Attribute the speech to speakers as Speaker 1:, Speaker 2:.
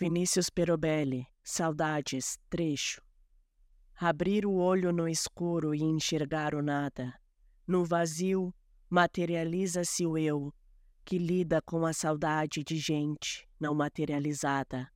Speaker 1: Vinícius Perobelli, Saudades, trecho. Abrir o olho no escuro e enxergar o nada. No vazio, materializa-se o eu, que lida com a saudade de gente não materializada.